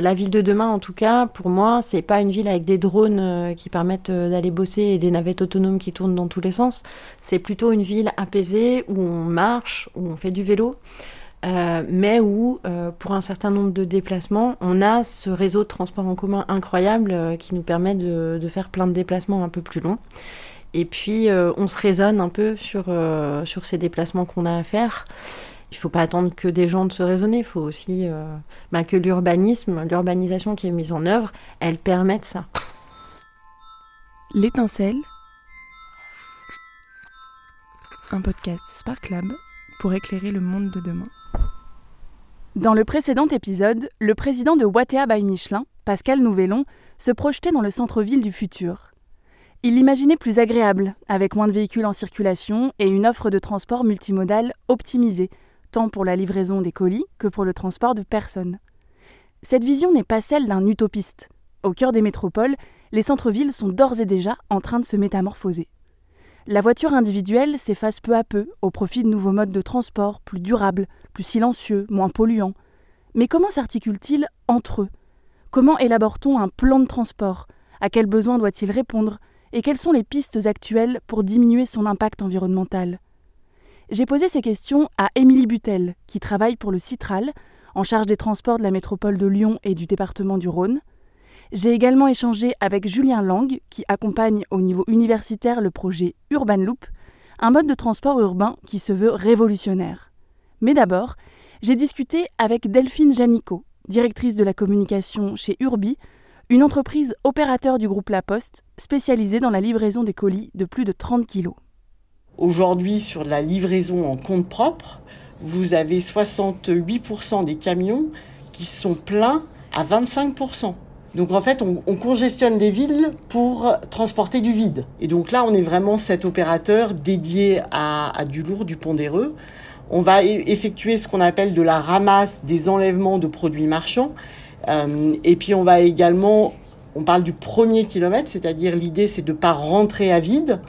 La ville de demain, en tout cas, pour moi, c'est pas une ville avec des drones euh, qui permettent euh, d'aller bosser et des navettes autonomes qui tournent dans tous les sens. C'est plutôt une ville apaisée où on marche, où on fait du vélo, euh, mais où, pour un certain nombre de déplacements, on a ce réseau de transport en commun incroyable qui nous permet de, faire plein de déplacements un peu plus longs. Et puis, on se raisonne un peu sur ces déplacements qu'on a à faire il ne faut pas attendre que des gens de se raisonner, il faut aussi euh, bah, que l'urbanisme, l'urbanisation qui est mise en œuvre, elle permette ça. L'étincelle, un podcast Spark Lab pour éclairer le monde de demain. Dans le précédent épisode, le président de Wattea by Michelin, Pascal Nouvellon, se projetait dans le centre-ville du futur. Il l'imaginait plus agréable, avec moins de véhicules en circulation et une offre de transport multimodal optimisée tant pour la livraison des colis que pour le transport de personnes. Cette vision n'est pas celle d'un utopiste. Au cœur des métropoles, les centres-villes sont d'ores et déjà en train de se métamorphoser. La voiture individuelle s'efface peu à peu au profit de nouveaux modes de transport plus durables, plus silencieux, moins polluants. Mais comment s'articulent-ils entre eux? Comment élabore-t-on un plan de transport? À quels besoins doit-il répondre? Et quelles sont les pistes actuelles pour diminuer son impact environnemental? J'ai posé ces questions à Émilie Butel, qui travaille pour le Citral, en charge des transports de la métropole de Lyon et du département du Rhône. J'ai également échangé avec Julien Lang, qui accompagne au niveau universitaire le projet Urban Loop, un mode de transport urbain qui se veut révolutionnaire. Mais d'abord, j'ai discuté avec Delphine Janico, directrice de la communication chez Urbi, une entreprise opérateur du groupe La Poste, spécialisée dans la livraison des colis de plus de 30 kilos. Aujourd'hui, sur la livraison en compte propre, vous avez 68% des camions qui sont pleins à 25%. Donc en fait, on, congestionne des villes pour transporter du vide. Et donc là, on est vraiment cet opérateur dédié à, du lourd, du pondéreux. On va effectuer ce qu'on appelle de la ramasse des enlèvements de produits marchands. Euh, et puis on va également, on parle du premier kilomètre, c'est-à-dire l'idée c'est de ne pas rentrer à vide,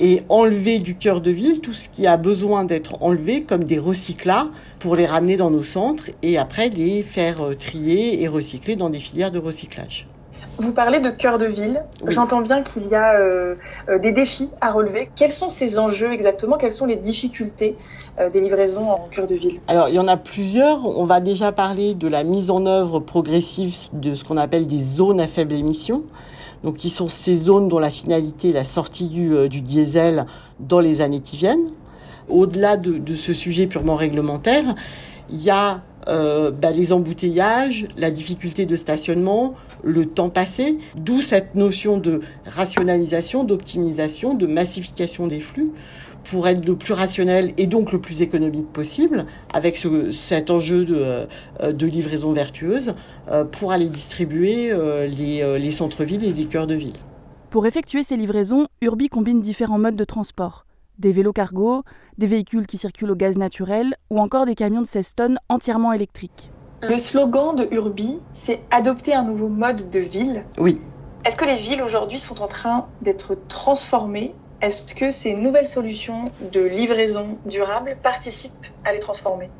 et enlever du cœur de ville tout ce qui a besoin d'être enlevé, comme des recyclats, pour les ramener dans nos centres et après les faire euh, trier et recycler dans des filières de recyclage. Vous parlez de cœur de ville. J'entends bien qu'il y a euh, euh, des défis à relever. Quels sont ces enjeux exactement? Quelles sont les difficultés des livraisons en cœur de ville? Alors, il y en a plusieurs. On va déjà parler de la mise en œuvre progressive de ce qu'on appelle des zones à faible émission donc qui sont ces zones dont la finalité est la sortie du, euh, diesel dans les années qui viennent. Au-delà de, de, ce sujet purement réglementaire, il y a euh, bah, les embouteillages, la difficulté de stationnement, le temps passé, d'où cette notion de rationalisation, d'optimisation, de massification des flux pour être le plus rationnel et donc le plus économique possible, avec ce, cet enjeu de, euh, de livraison vertueuse, euh, pour aller distribuer euh, les, les centres-villes et les cœurs de ville. Pour effectuer ces livraisons, Urbi combine différents modes de transport. Des vélos cargo, des véhicules qui circulent au gaz naturel ou encore des camions de 16 tonnes entièrement électriques. Le slogan de Urbi, c'est adopter un nouveau mode de ville. Oui. Est-ce que les villes aujourd'hui sont en train d'être transformées? Est-ce que ces nouvelles solutions de livraison durable participent à les transformer?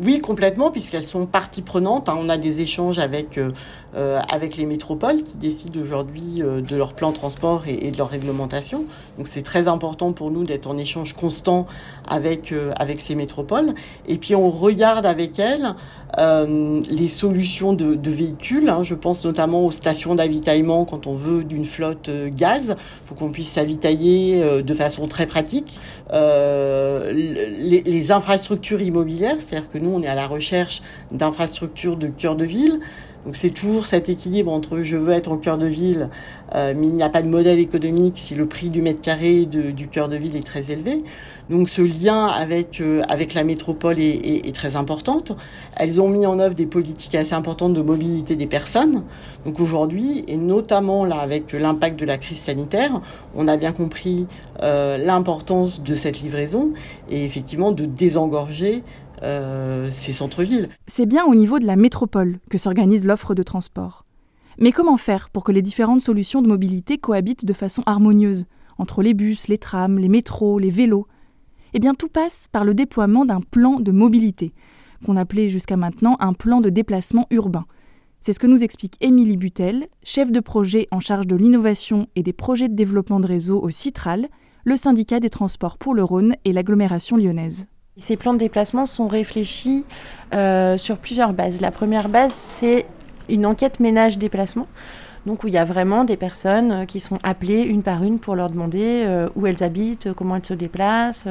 Oui, complètement, puisqu'elles sont partie prenante. Hein. On a des échanges avec, euh, euh, avec les métropoles qui décident aujourd'hui euh, de leur plan transport et, de leur réglementation. Donc c'est très important pour nous d'être en échange constant avec, avec ces métropoles. Et puis on regarde avec elles les solutions de, de véhicules. Hein. Je pense notamment aux stations d'avitaillement quand on veut d'une flotte gaz. Il faut qu'on puisse s'avitailler de façon très pratique. Les, les infrastructures immobilières, c'est-à-dire que nous, on est à la recherche d'infrastructures de cœur de ville. Donc c'est toujours cet équilibre entre je veux être au cœur de ville, euh, mais il n'y a pas de modèle économique si le prix du mètre carré du cœur de ville est très élevé. Donc ce lien avec euh, avec la métropole est, très importante. Elles ont mis en œuvre des politiques assez importantes de mobilité des personnes. Donc aujourd'hui, et notamment là avec l'impact de la crise sanitaire, on a bien compris euh, l'importance de cette livraison et effectivement de désengorger euh, ces centres-villes. C'est bien au niveau de la métropole que s'organise l'offre de transport. Mais comment faire pour que les différentes solutions de mobilité cohabitent de façon harmonieuse entre les bus, les trams, les métros, les vélos? Eh bien tout passe par le déploiement d'un plan de mobilité, qu'on appelait jusqu'à maintenant un plan de déplacement urbain. C'est ce que nous explique Émilie Butel, chef de projet en charge de l'innovation et des projets de développement de réseau au Citral, le syndicat des transports pour le Rhône et l'agglomération lyonnaise. Ces plans de déplacement sont réfléchis euh, sur plusieurs bases. La première base, c'est une enquête ménage-déplacement. Donc où il y a vraiment des personnes euh, qui sont appelées une par une pour leur demander euh, où elles habitent, comment elles se déplacent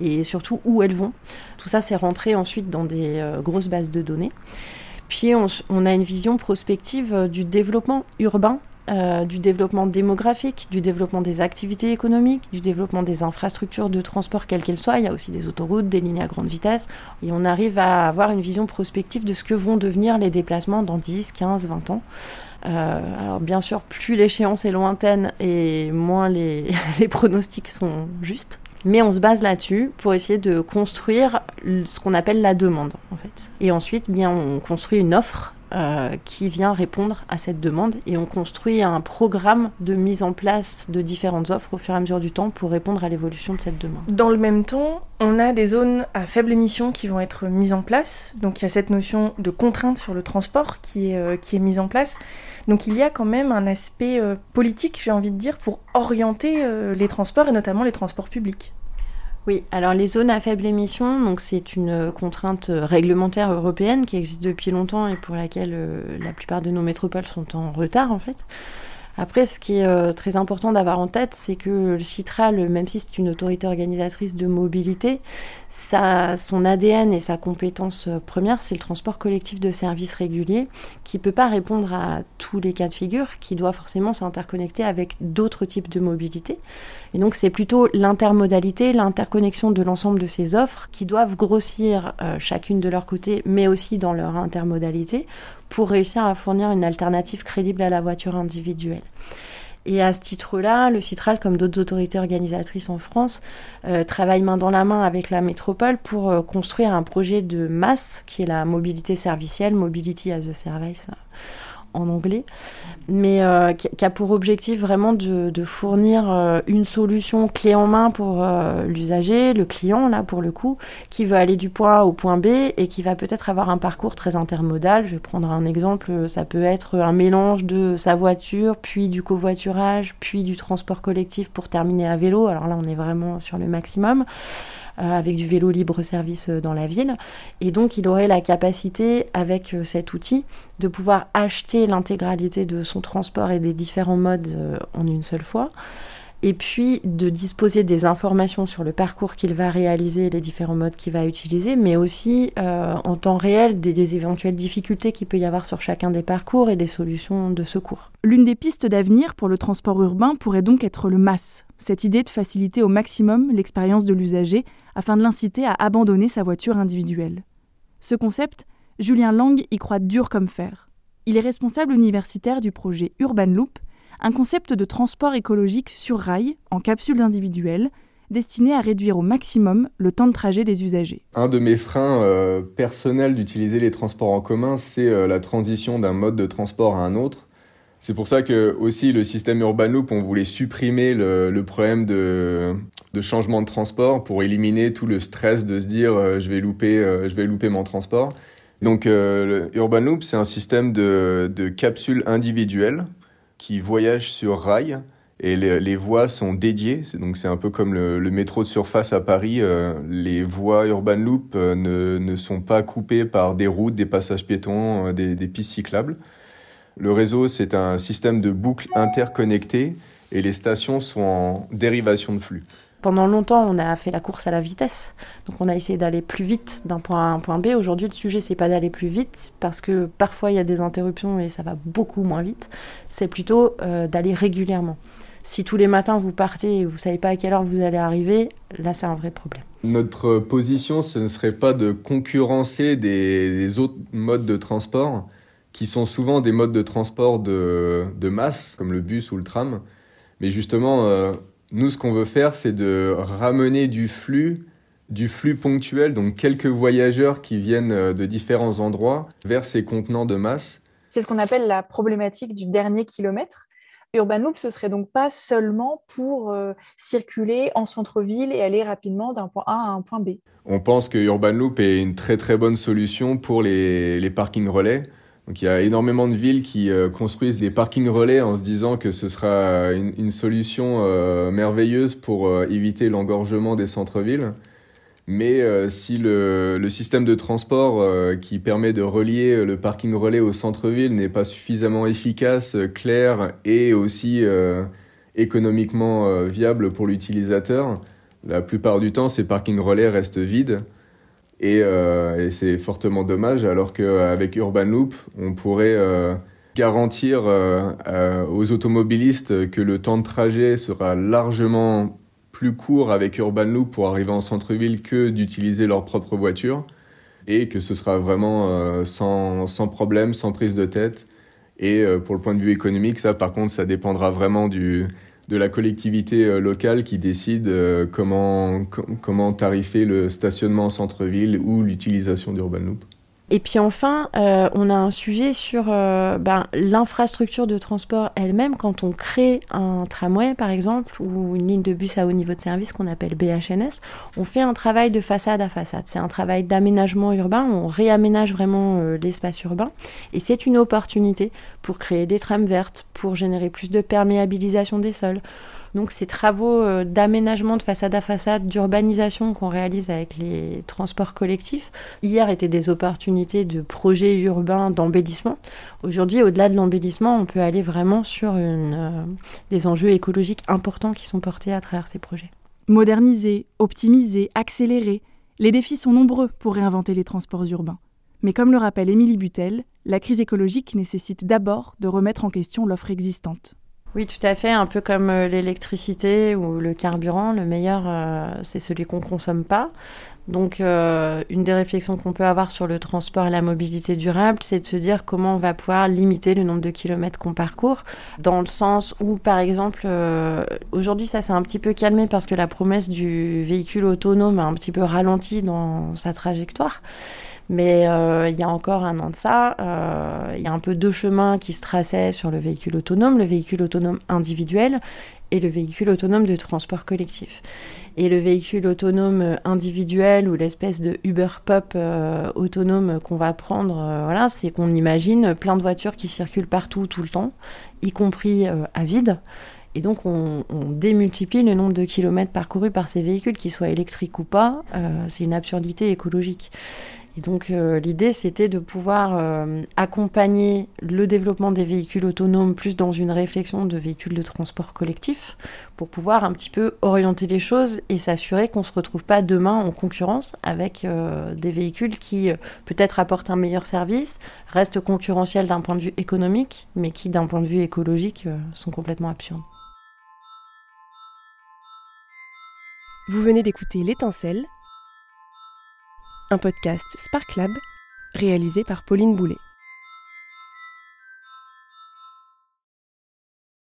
et surtout où elles vont. Tout ça, c'est rentré ensuite dans des grosses bases de données. Puis on, a une vision prospective du développement urbain euh, du développement démographique, du développement des activités économiques, du développement des infrastructures de transport quelles qu'elles soient. Il y a aussi des autoroutes, des lignes à grande vitesse. Et on arrive à avoir une vision prospective de ce que vont devenir les déplacements dans 10, 15, 20 ans. Euh, alors bien sûr, plus l'échéance est lointaine et moins les, les pronostics sont justes. Mais on se base là-dessus pour essayer de construire ce qu'on appelle la demande, en fait. Et ensuite, bien, on construit une offre euh, qui vient répondre à cette demande et on construit un programme de mise en place de différentes offres au fur et à mesure du temps pour répondre à l'évolution de cette demande. Dans le même temps, on a des zones à faible émission qui vont être mises en place. Donc il y a cette notion de contrainte sur le transport qui est, euh, qui est mise en place. Donc il y a quand même un aspect euh, politique, j'ai envie de dire, pour orienter les transports et notamment les transports publics. Oui, alors les zones à faible émission, donc c'est une contrainte réglementaire européenne qui existe depuis longtemps et pour laquelle euh, la plupart de nos métropoles sont en retard en fait. Après, ce qui est euh, très important d'avoir en tête, c'est que le Citral, même si c'est une autorité organisatrice de mobilité, son ADN et sa compétence euh, première, c'est le transport collectif de services réguliers, qui ne peut pas répondre à tous les cas de figure, qui doit forcément s'interconnecter avec d'autres types de mobilité. Et donc, c'est plutôt l'intermodalité, l'interconnexion de l'ensemble de ces offres qui doivent grossir euh, chacune de leur côté, mais aussi dans leur intermodalité, pour réussir à fournir une alternative crédible à la voiture individuelle. Et à ce titre-là, le Citral, comme d'autres autorités organisatrices en France, euh, travaille main dans la main avec la métropole pour euh, construire un projet de masse qui est la mobilité servicielle, Mobility as a Service en anglais, mais euh, qui a pour objectif vraiment de, fournir euh, une solution clé en main pour euh, l'usager, le client là pour le coup, qui veut aller du point A au point B et qui va peut-être avoir un parcours très intermodal. Je vais prendre un exemple, ça peut être un mélange de sa voiture, puis du covoiturage, puis du transport collectif pour terminer à vélo. Alors là, on est vraiment sur le maximum. Euh, avec du vélo libre-service euh, dans la ville. Et donc, il aurait la capacité, avec euh, cet outil, de pouvoir acheter l'intégralité de son transport et des différents modes en une seule fois et puis de disposer des informations sur le parcours qu'il va réaliser, les différents modes qu'il va utiliser, mais aussi en temps réel des, des, éventuelles difficultés qu'il peut y avoir sur chacun des parcours et des solutions de secours. L'une des pistes d'avenir pour le transport urbain pourrait donc être le MAS, cette idée de faciliter au maximum l'expérience de l'usager afin de l'inciter à abandonner sa voiture individuelle. Ce concept, Julien Lang y croit dur comme fer. Il est responsable universitaire du projet Urban Loop, un concept de transport écologique sur rail en capsules individuelles destiné à réduire au maximum le temps de trajet des usagers. Un de mes freins euh, personnels d'utiliser les transports en commun, c'est euh, la transition d'un mode de transport à un autre. C'est pour ça que aussi le système Urban Loop, on voulait supprimer le, problème de, changement de transport pour éliminer tout le stress de se dire euh, je vais louper, euh, je vais louper mon transport. Donc euh, Urban Loop, c'est un système de, capsules individuelles qui voyagent sur rail et les, voies sont dédiées. Donc c'est un peu comme le, métro de surface à Paris. les voies Urban Loop ne, sont pas coupées par des routes, des passages piétons, des pistes cyclables. Le réseau, c'est un système de boucles interconnectées et les stations sont en dérivation de flux. Pendant longtemps, on a fait la course à la vitesse. Donc on a essayé d'aller plus vite d'un point A à un point B. Aujourd'hui, le sujet, c'est pas d'aller plus vite parce que parfois il y a des interruptions et ça va beaucoup moins vite. C'est plutôt euh, d'aller régulièrement. Si tous les matins vous partez et vous savez pas à quelle heure vous allez arriver, là c'est un vrai problème. Notre position, ce ne serait pas de concurrencer des autres modes de transport, qui sont souvent des modes de transport de, de masse, comme le bus ou le tram. Mais justement, euh, nous, ce qu'on veut faire, c'est de ramener du flux, du flux ponctuel, donc quelques voyageurs qui viennent euh, de différents endroits, vers ces contenants de masse. C'est ce qu'on appelle la problématique du dernier kilomètre. Urban Loop, ce serait donc pas seulement pour euh, circuler en centre-ville et aller rapidement d'un point A à un point B. On pense que Urban Loop est une très très bonne solution pour les, les parkings relais Donc il y a énormément de villes qui euh, construisent des parkings relais en se disant que ce sera une, solution euh, merveilleuse pour euh, éviter l'engorgement des centres-villes. Mais si le, le, système de transport qui permet de relier le parking relais au centre-ville n'est pas suffisamment efficace, clair et aussi économiquement viable pour l'utilisateur, la plupart du temps ces parkings relais restent vides. Et, euh, et c'est fortement dommage, alors qu'avec Urban Loop, on pourrait euh, garantir euh, euh, aux automobilistes que le temps de trajet sera largement plus court avec Urban Loop pour arriver en centre-ville que d'utiliser leur propre voiture, et que ce sera vraiment euh, sans, sans problème, sans prise de tête. Et pour le point de vue économique, ça par contre, ça dépendra vraiment du, de la collectivité euh, locale qui décide euh, comment, comment tarifer le stationnement en centre-ville ou l'utilisation d'Urban Loop. Et puis enfin, euh, on a un sujet sur ben, l'infrastructure de transport elle-même. Quand on crée un tramway, par exemple, ou une ligne de bus à haut niveau de service qu'on appelle BHNS, on fait un travail de façade à façade. C'est un travail d'aménagement urbain. On réaménage vraiment l'espace urbain. Et c'est une opportunité pour créer des trames vertes, pour générer plus de perméabilisation des sols donc ces travaux euh, d'aménagement de façade à façade, d'urbanisation qu'on réalise avec les transports collectifs, hier étaient des opportunités de projets urbains d'embellissement. Aujourd'hui, au-delà de l'embellissement, on peut aller vraiment sur euh, des enjeux écologiques importants qui sont portés à travers ces projets. Moderniser, optimiser, accélérer, les défis sont nombreux pour réinventer les transports urbains. Mais comme le rappelle Émilie Butel, la crise écologique nécessite d'abord de remettre en question l'offre existante. Oui, tout à fait. Un peu comme euh, l'électricité ou le carburant, le meilleur, euh, c'est celui qu'on consomme pas. Donc, euh, une des réflexions qu'on peut avoir sur le transport et la mobilité durable, c'est de se dire comment on va pouvoir limiter le nombre de kilomètres qu'on parcourt, dans le sens où, par exemple, aujourd'hui, ça s'est un petit peu calmé parce que la promesse du véhicule autonome a un petit peu ralenti dans sa trajectoire. Mais euh, il y a encore un an de ça, euh, il y a un peu deux chemins qui se traçaient sur le véhicule autonome, le véhicule autonome individuel et le véhicule autonome de transport collectif. Et le véhicule autonome individuel ou l'espèce de Uber Pop euh, autonome qu'on va prendre, voilà, c'est qu'on imagine plein de voitures qui circulent partout tout le temps, y compris à vide. Et donc on, on, démultiplie le nombre de kilomètres parcourus par ces véhicules, qu'ils soient électriques ou pas. C'est une absurdité écologique. Et donc euh, l'idée, c'était de pouvoir euh, accompagner le développement des véhicules autonomes plus dans une réflexion de véhicules de transport collectif pour pouvoir un petit peu orienter les choses et s'assurer qu'on ne se retrouve pas demain en concurrence avec euh, des véhicules qui peut-être apportent un meilleur service, restent concurrentiels d'un point de vue économique, mais qui d'un point de vue écologique sont complètement absurdes. Vous venez d'écouter L'étincelle, un podcast Spark Lab réalisé par Pauline Boulet.